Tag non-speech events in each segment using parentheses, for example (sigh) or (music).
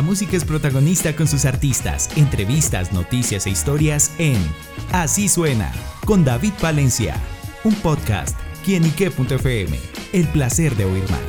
La música es protagonista con sus artistas, entrevistas, noticias e historias en Así suena con David Valencia, un podcast quienique.fm. El placer de oír más.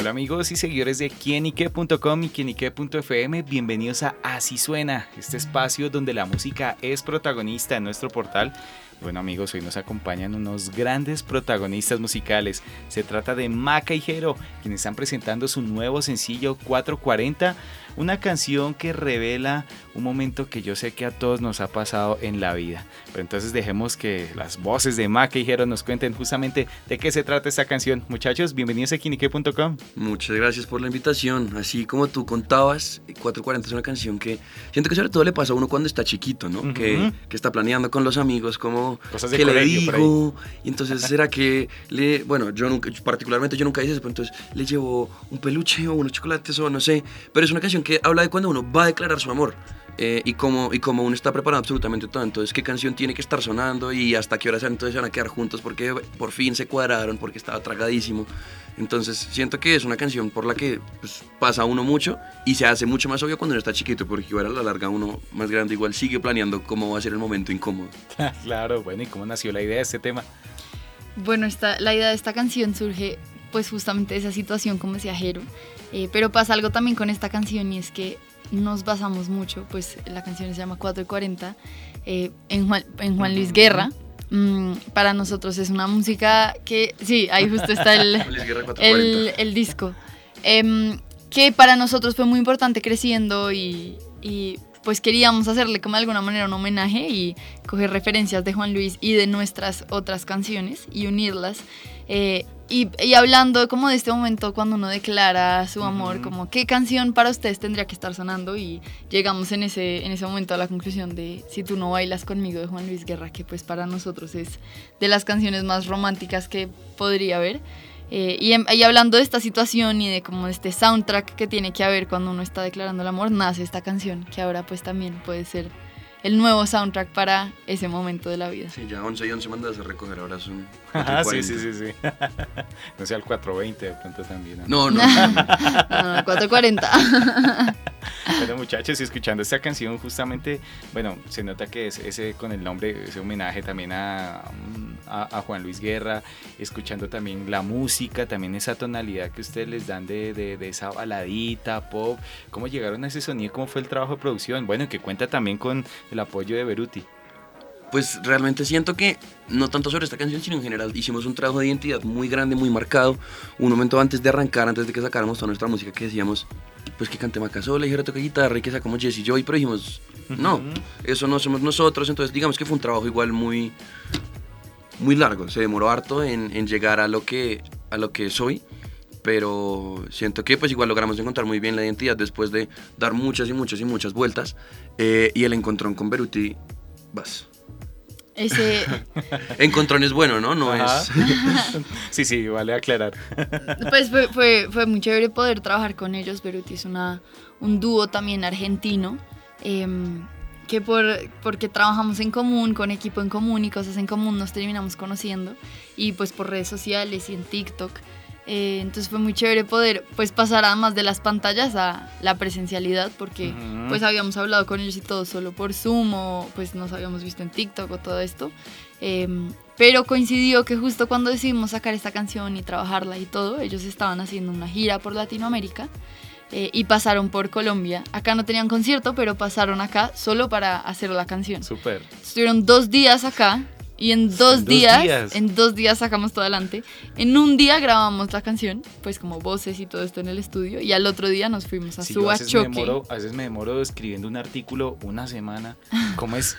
Hola amigos y seguidores de quienique.com y quienique.fm, bienvenidos a Así Suena, este espacio donde la música es protagonista en nuestro portal bueno amigos, hoy nos acompañan unos grandes protagonistas musicales. Se trata de Maca y Jero, quienes están presentando su nuevo sencillo 440 una canción que revela un momento que yo sé que a todos nos ha pasado en la vida. Pero entonces dejemos que las voces de Maca y Jero nos cuenten justamente de qué se trata esta canción. Muchachos, bienvenidos a Kinique.com. Muchas gracias por la invitación. Así como tú contabas, 440 es una canción que siento que sobre todo le pasa a uno cuando está chiquito, ¿no? que, que, está planeando con los amigos como Cosas de que le digo y entonces será que le bueno yo nunca particularmente yo nunca hice eso pero entonces le llevo un peluche o unos chocolates o no sé pero es una canción que habla de cuando uno va a declarar su amor eh, y, cómo, y cómo uno está preparando absolutamente todo. Entonces, qué canción tiene que estar sonando y hasta qué hora entonces van a quedar juntos porque por fin se cuadraron, porque estaba tragadísimo. Entonces, siento que es una canción por la que pues, pasa uno mucho y se hace mucho más obvio cuando uno está chiquito, porque igual a la larga uno más grande igual sigue planeando cómo va a ser el momento incómodo. (laughs) claro, bueno, ¿y cómo nació la idea de este tema? Bueno, esta, la idea de esta canción surge pues justamente de esa situación, como decía Jero, eh, pero pasa algo también con esta canción y es que nos basamos mucho, pues la canción se llama 440, eh, en, Juan, en Juan Luis Guerra. Mm, para nosotros es una música que, sí, ahí justo está el, (laughs) el, el, disco, em, que para nosotros fue muy importante creciendo y, y pues queríamos hacerle como de alguna manera un homenaje y coger referencias de Juan Luis y de nuestras otras canciones y unirlas. Eh, y, y, hablando como de este momento cuando uno declara su amor, como qué canción para ustedes tendría que estar sonando y llegamos en ese, en ese momento a la conclusión de Si tú no bailas conmigo de Juan Luis Guerra, que pues para nosotros es de las canciones más románticas que podría haber. Eh, y, y, hablando de esta situación y de como este soundtrack que tiene que haber cuando uno está declarando el amor, nace esta canción que ahora pues también puede ser el nuevo soundtrack para ese momento de la vida. Sí, ya 11 y 11 mandas a recoger, ahora son (laughs) Ah, sí, sí, sí, sí. (laughs) no sea el 420 de pronto también. No, no. no, (laughs) no 440. (laughs) Bueno, muchachos, escuchando esta canción, justamente, bueno, se nota que es ese con el nombre, ese homenaje también a, a, Juan Luis Guerra, escuchando también la música, también esa tonalidad que ustedes les dan de, de, de esa baladita, pop. ¿Cómo llegaron a ese sonido? ¿Cómo fue el trabajo de producción? Bueno, que cuenta también con el apoyo de Beruti pues realmente siento que no tanto sobre esta canción, sino en general hicimos un trabajo de identidad muy grande, muy marcado. Un momento antes de arrancar, antes de que sacáramos toda nuestra música, que decíamos, pues que cante Macasola, y toque guitarra y que sacamos Jesse y yo, pero dijimos, no, eso no somos nosotros. Entonces, digamos que fue un trabajo igual muy, muy largo. Se demoró harto en, llegar a lo, que, a lo que soy pero siento que pues igual logramos encontrar muy bien la identidad después de dar muchas y muchas y muchas vueltas eh, y el encontrón con Beruti, vas. Ese... (laughs) Encontrón es bueno, ¿no? No es... (laughs) sí, sí, vale aclarar. (laughs) pues fue, fue, fue, muy chévere poder trabajar con ellos. Beruti es una, un dúo también argentino. Em, que por, porque trabajamos en común, con equipo en común y cosas en común nos terminamos conociendo. Y pues por redes sociales y en TikTok. Eh, entonces fue muy chévere poder pues pasar además de las pantallas a la presencialidad porque pues habíamos hablado con ellos y todo solo por Zoom o pues nos habíamos visto en TikTok o todo esto. Em, pero coincidió que justo cuando decidimos sacar esta canción y trabajarla y todo, ellos estaban haciendo una gira por Latinoamérica eh, y pasaron por Colombia. Acá no tenían concierto, pero pasaron acá solo para hacer la canción. Súper. Estuvieron dos días acá y en dos, días, en dos días sacamos todo adelante. En un día grabamos la canción, pues como voces y todo esto en el estudio. Y al otro día nos fuimos a sí, a veces me demoro escribiendo un artículo una semana. ¿Cómo es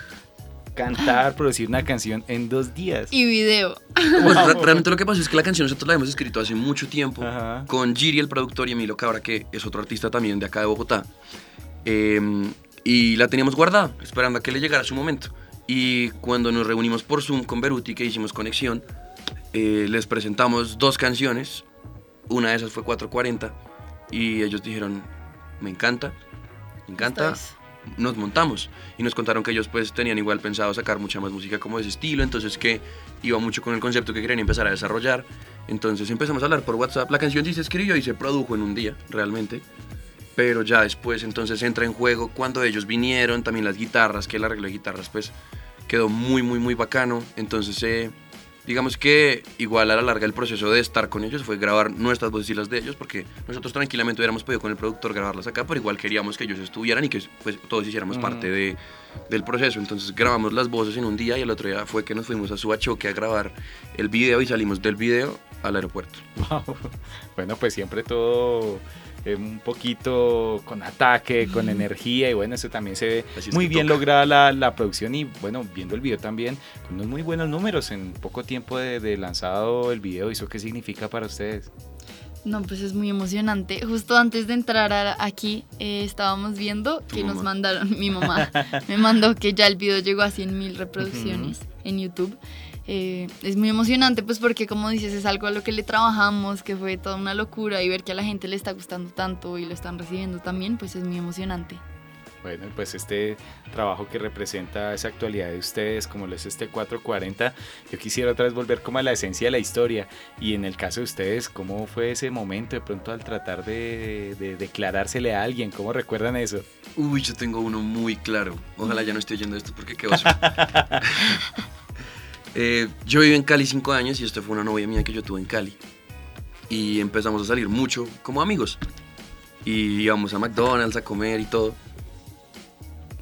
cantar, producir una canción en dos días? Y video. realmente lo que pasa es que la canción nosotros la hemos escrito hace mucho tiempo con Giri, el productor, y Emilio Cabra, que es otro artista también de acá de Bogotá. Em, y la teníamos guardada, esperando a que le llegara su momento. Y cuando nos reunimos por Zoom con Beruti, que hicimos conexión, eh, les presentamos dos canciones. Una de esas fue 440 y ellos dijeron, me encanta, me encanta. Nos montamos y nos contaron que ellos pues tenían igual pensado sacar mucha más música como de ese estilo, entonces que iba mucho con el concepto que querían empezar a desarrollar. Entonces empezamos a hablar por WhatsApp. La canción sí se escribió y se produjo en un día, realmente. Pero ya después entonces entra en juego cuando ellos vinieron, también las guitarras, que el arreglo de guitarras pues quedó muy, muy, muy bacano. Entonces eh, digamos que igual a la larga el proceso de estar con ellos fue grabar nuestras voces y las de ellos, porque nosotros tranquilamente hubiéramos podido con el productor grabarlas acá, pero igual queríamos que ellos estuvieran y que pues, todos hiciéramos parte de, del proceso. Entonces grabamos las voces en un día y el otro día fue que nos fuimos a Suachoque a grabar el video y salimos del video al aeropuerto. (laughs) Bueno, pues siempre todo eh, un poquito con ataque, con energía y bueno, eso también se ve muy bien lograda la, la, producción y bueno, viendo el video también, con unos muy buenos números en poco tiempo de, de lanzado el video, ¿eso qué significa para ustedes? No, pues es muy emocionante. Justo antes de entrar aquí eh, estábamos viendo que nos mandaron, mi mamá me mandó que ya el video llegó a 100 mil reproducciones en YouTube. Eh, es muy emocionante pues porque como dices es algo a lo que le trabajamos, que fue toda una locura y ver que a la gente le está gustando tanto y lo están recibiendo también pues es muy emocionante. Bueno, pues este trabajo que representa esa actualidad de ustedes, como lo es este 440, yo quisiera otra vez volver como a la esencia de la historia. Y en el caso de ustedes, ¿cómo fue ese momento de pronto al tratar de, declarársele a alguien? ¿Cómo recuerdan eso? Uy, yo tengo uno muy claro. Ojalá ya no esté oyendo esto porque qué oso. (laughs) Eh, yo viví en Cali cinco años y esta fue una novia mía que yo tuve en Cali. Y empezamos a salir mucho como amigos. Y íbamos a McDonald's a comer y todo.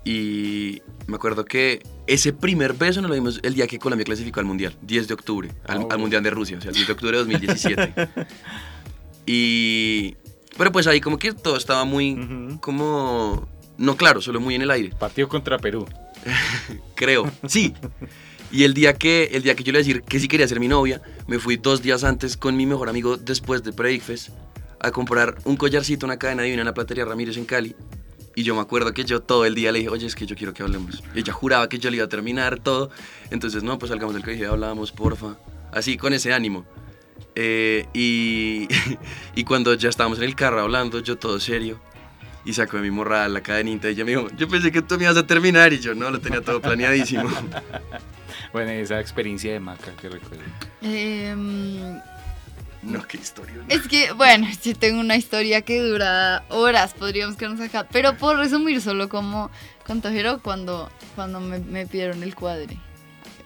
Y me acuerdo que ese primer beso nos lo dimos el día que Colombia clasificó al Mundial, 10 de octubre, al, oh. Mundial de Rusia, o sea, el 10 de octubre de 2017. (laughs) y... Pero pues ahí como que todo estaba muy como... No claro, solo muy en el aire. Partido contra Perú. (laughs) Creo, sí. Y el día que, el día que yo le decir que sí quería ser mi novia, me fui dos días antes con mi mejor amigo después de Breakfast a comprar un collarcito, una cadena divina en la platería Ramírez en Cali. Y yo me acuerdo que yo todo el día le dije, oye, es que yo quiero que hablemos. Y ella juraba que yo le iba a terminar todo. Entonces, no, pues salgamos del colegio y hablábamos, porfa. Así, con ese ánimo. Eh, y, (laughs) y cuando ya estábamos en el carro hablando, yo todo serio, y sacó de mi morral la cadenita y ella me dijo, yo pensé que tú me ibas a terminar y yo no, lo tenía todo planeadísimo. (laughs) bueno, esa experiencia de Maca, ¿qué recuerdo? Em, no, qué historia. Es que, bueno, (laughs) sí tengo una historia que dura horas, podríamos quedarnos acá, pero por resumir solo como contajero cuando, cuando me, me pidieron el cuadre.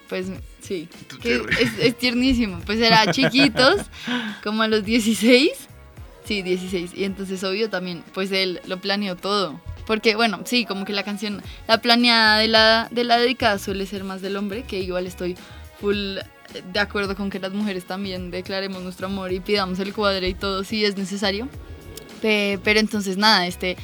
Pues sí, que es, es tiernísimo. Pues era (laughs) chiquitos, como a los 16 Sí, 16. Y entonces, obvio, también, pues él lo planeó todo. Porque, bueno, sí, como que la canción, la planeada de la, de la dedicada suele ser más del hombre, que igual estoy full de acuerdo con que las mujeres también declaremos nuestro amor y pidamos el cuadre y todo si es necesario. Pero entonces, nada, este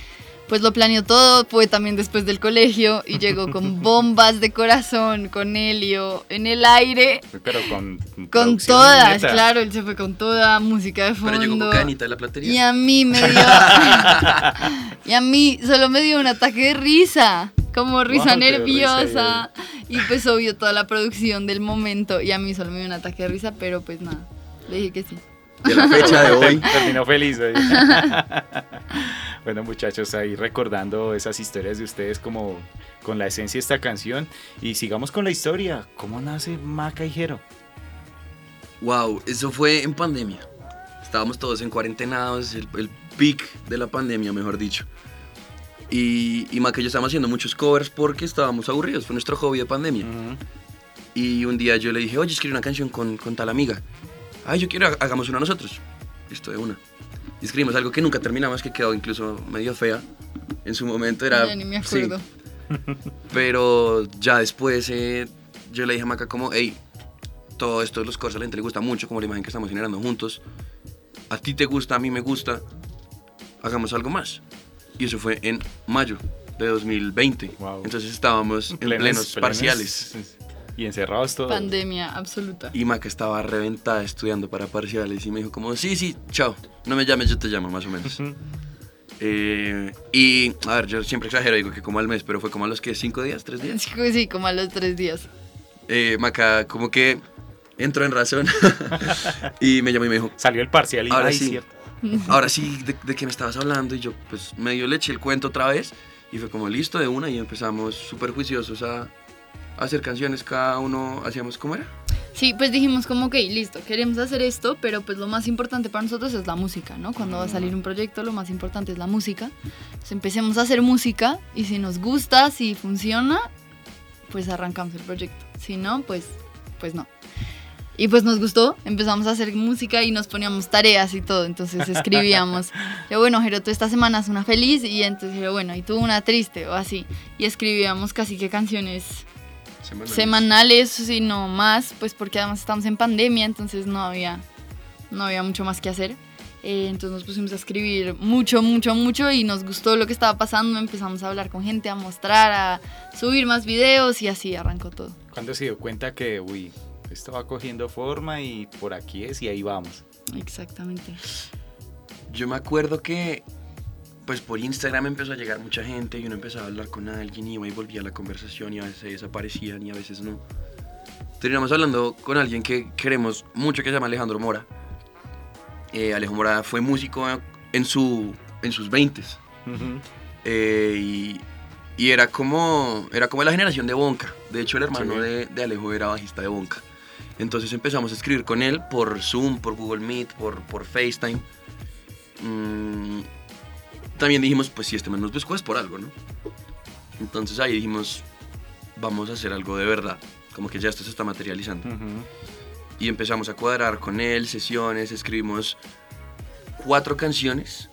pues lo planeó todo, fue también después del colegio y llegó con (laughs) bombas de corazón, con helio en el aire. Pero con Con todas, claro, él se fue con toda música de fondo. Pero llegó con canita de la platería. Y a mí me dio... (laughs) y a mí solo me dio un ataque de risa, como risa nerviosa. y pues obvio toda la producción del momento y a mí solo me dio un ataque de risa, pero pues nada, le dije que sí de la fecha de (laughs) hoy. Terminó feliz. Bueno, muchachos, ahí recordando esas historias de ustedes como con la esencia de esta canción. Y sigamos con la historia. ¿Cómo nace Maca y Jero? Wow, eso fue en pandemia. Estábamos todos en cuarentenados, el, el peak de la pandemia, mejor dicho. Y, y Maca y yo estábamos haciendo muchos covers porque estábamos aburridos, fue nuestro hobby de pandemia. Y un día yo le dije, oye, escribí una canción con, con tal amiga ay, yo quiero, hagamos una nosotros. Listo, de una. Y escribimos algo que nunca terminamos, que quedó incluso medio fea. En su momento era... Ya ni me acuerdo. (laughs) Pero ya después eh, yo le dije a Maca como, hey, todo esto de los cosas a la gente le gusta mucho, como la imagen que estamos generando juntos. A ti te gusta, a mí me gusta. Hagamos algo más. Y eso fue en mayo de 2020. Entonces estábamos en plenos, parciales. Y encerrados todos. Pandemia absoluta. Y Maca estaba reventada estudiando para parciales y me dijo como, sí, sí, chao, no me llames, yo te llamo, más o menos. (laughs) Eh, y, a ver, yo siempre exagero, digo que como al mes, pero fue como a los que cinco días, tres días. Sí, como a los tres días. Eh, Maca como que entró en razón (laughs) y me llamó y me dijo... Salió el parcial y ahora sí. (laughs) Ahora sí, ¿de, ¿de, qué me estabas hablando? Y yo, pues, medio le eché el cuento otra vez y fue como listo de una y empezamos súper juiciosos a, hacer canciones, cada uno hacíamos, ¿cómo era? Sí, pues dijimos como, ok, listo, queremos hacer esto, pero pues lo más importante para nosotros es la música, ¿no? Cuando va a salir un proyecto, lo más importante es la música. Entonces empecemos a hacer música y si nos gusta, si funciona, pues arrancamos el proyecto. Si no, pues, pues no. Y pues nos gustó, empezamos a hacer música y nos poníamos tareas y todo, entonces (laughs) escribíamos. Yo, bueno, Jero, tú esta semana es una feliz y entonces, Jero, bueno, y tú una triste o así. Y escribíamos casi que canciones Semanales. semanales, si no más, pues porque además estamos en pandemia, entonces no había, no había mucho más que hacer. Eh, entonces nos pusimos a escribir mucho, mucho, mucho y nos gustó lo que estaba pasando. Empezamos a hablar con gente, a mostrar, a subir más videos y así arrancó todo. ¿Cuándo se dio cuenta que, uy, esto va cogiendo forma y por aquí es y ahí vamos? Exactamente. Yo me acuerdo que, pues por Instagram empezó a llegar mucha gente y uno empezaba a hablar con alguien y iba y volvía a la conversación y a veces desaparecían y a veces no. Terminamos hablando con alguien que queremos mucho que se llama Alejandro Mora. Eh, Alejandro Mora fue músico en, su, en sus 20 eh, y, y era como era como la generación de Bonca. De hecho, el hermano Sí. de, de Alejo era bajista de Bonca. Entonces empezamos a escribir con él por Zoom, por Google Meet, por, por FaceTime. Mm, también dijimos, pues si este man nos buscó es por algo, ¿no? Entonces ahí dijimos, vamos a hacer algo de verdad. Como que ya esto se está materializando. Y empezamos a cuadrar con él sesiones, escribimos cuatro canciones.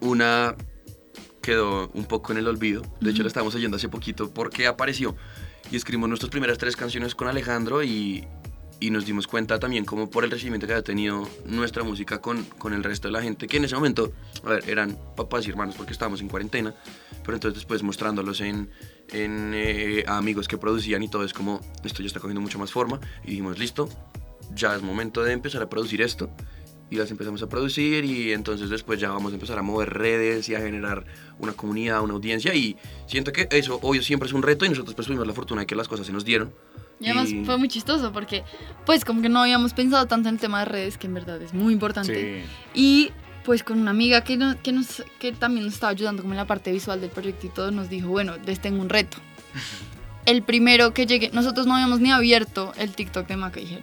Una quedó un poco en el olvido. De hecho, la estábamos oyendo hace poquito porque apareció. Y escribimos nuestras primeras tres canciones con Alejandro y, y nos dimos cuenta también como por el recibimiento que había tenido nuestra música con, con el resto de la gente, que en ese momento, a ver, eran papás y hermanos porque estábamos en cuarentena, pero entonces después mostrándolos en, en eh, a amigos que producían y todo es como, esto ya está cogiendo mucho más forma y dijimos, listo, ya es momento de empezar a producir esto y las empezamos a producir y entonces después ya vamos a empezar a mover redes y a generar una comunidad, una audiencia y siento que eso obvio siempre es un reto y nosotros pues tuvimos la fortuna de que las cosas se nos dieron. Y además Y- fue muy chistoso porque pues como que no habíamos pensado tanto en el tema de redes, que en verdad es muy importante. Sí. Y pues con una amiga que, no- que, nos, que también nos estaba ayudando como en la parte visual del proyecto y todo, nos dijo, bueno, les tengo un reto. (laughs) El primero que llegue, nosotros no habíamos ni abierto el TikTok de Maca y Jero.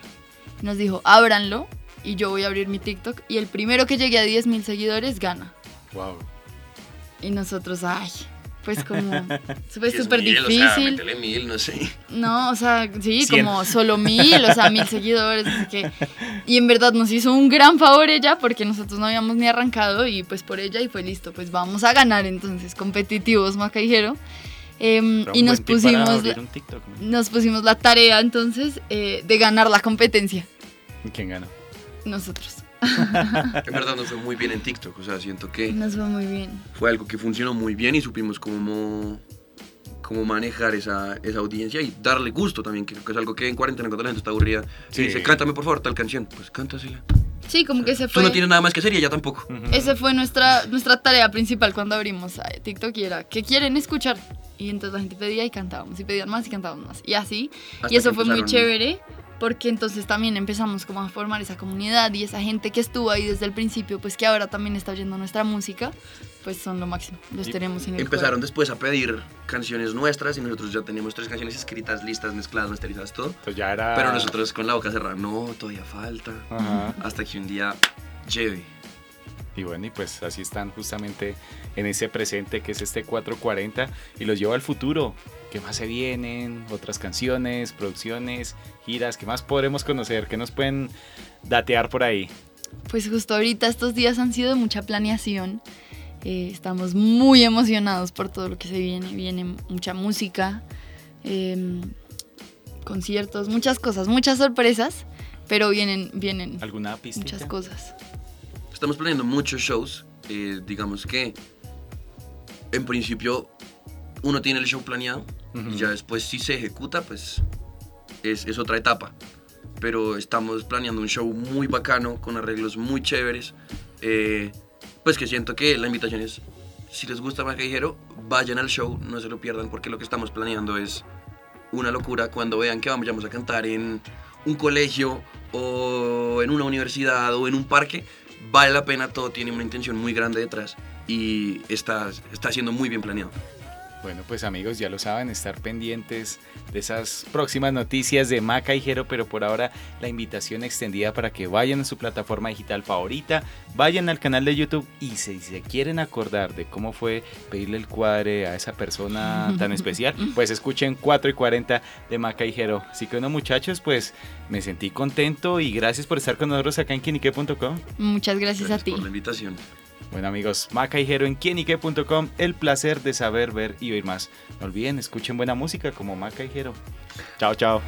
Nos dijo, ábranlo y yo voy a abrir mi TikTok y el primero que llegue a 10 mil seguidores gana. Wow. Y nosotros, ay, pues como, (laughs) fue súper mil, o sea, difícil. métele mil, no sé. No, o sea, sí, como solo mil, o sea, mil seguidores. así que- y en verdad nos hizo un gran favor ella porque nosotros no habíamos ni arrancado y pues por ella y fue listo, pues vamos a ganar entonces, competitivos, Maca y Jero. Em, y nos pusimos, abrir la, un TikTok, ¿no? nos pusimos la tarea entonces eh, de ganar la competencia, ¿Y ¿Quién ganó? nosotros. (laughs) En verdad nos fue muy bien en TikTok, o sea, siento que Nos fue muy bien. fue algo que funcionó muy bien y supimos cómo, cómo manejar esa, esa audiencia y darle gusto también, que que es algo que en cuarentena cuando la gente está aburrida, Sí. y dice, cántame por favor tal canción, pues cántasela. Sí, como que se Tú fue. no tienes nada más que hacer y ella tampoco. Ujú. Esa fue nuestra, nuestra tarea principal cuando abrimos eh, TikTok y era, ¿qué quieren escuchar? Y entonces la gente pedía y cantábamos, y pedían más y cantábamos más. Y así. Hasta y eso fue muy chévere porque entonces también empezamos como a formar esa comunidad y esa gente que estuvo ahí desde el principio, pues que ahora también está oyendo nuestra música, pues son lo máximo. Los Y tenemos en el Empezaron cuadro. después a pedir canciones nuestras y nosotros ya teníamos tres canciones escritas, listas, mezcladas, masterizadas, todo. Entonces ya era... Pero nosotros con la boca cerrada, no, todavía falta. Ajá. Hasta que un día lleve. Y bueno, y pues así están justamente en ese presente que es este 440 y los lleva al futuro. ¿Qué más se vienen? Otras canciones, producciones, giras, ¿qué más podremos conocer? ¿Qué nos pueden datear por ahí? Pues justo ahorita estos días han sido de mucha planeación. Eh, estamos muy emocionados por todo lo que se viene. Viene mucha música, em, conciertos, muchas cosas, muchas sorpresas, pero vienen, vienen ¿Alguna pista? muchas cosas. Estamos planeando muchos shows. eh, digamos que en principio uno tiene el show planeado y ya después si se ejecuta, pues es, es otra etapa. Pero estamos planeando un show muy bacano, con arreglos muy chéveres. eh, pues que siento que la invitación es, si les gusta Macajero, vayan al show, no se lo pierdan, porque lo que estamos planeando es una locura. Cuando vean que vamos a cantar en un colegio o en una universidad o en un parque, vale la pena, todo tiene una intención muy grande detrás y está, está siendo muy bien planeado. Bueno, pues amigos, ya lo saben, estar pendientes de esas próximas noticias de Maca y Jero, pero por ahora la invitación extendida para que vayan a su plataforma digital favorita, vayan al canal de YouTube y si se quieren acordar de cómo fue pedirle el cuadre a esa persona tan (laughs) especial, pues escuchen 4 y 40 de Maca y Jero. Así que bueno, muchachos, pues me sentí contento y gracias por estar con nosotros acá en quinique.com. Muchas gracias, Gracias a ti. por la invitación. Bueno amigos, Maca y Jero en quienique.com, el placer de saber, ver y oír más. No olviden, escuchen buena música como Maca y Jero. Chao, chao.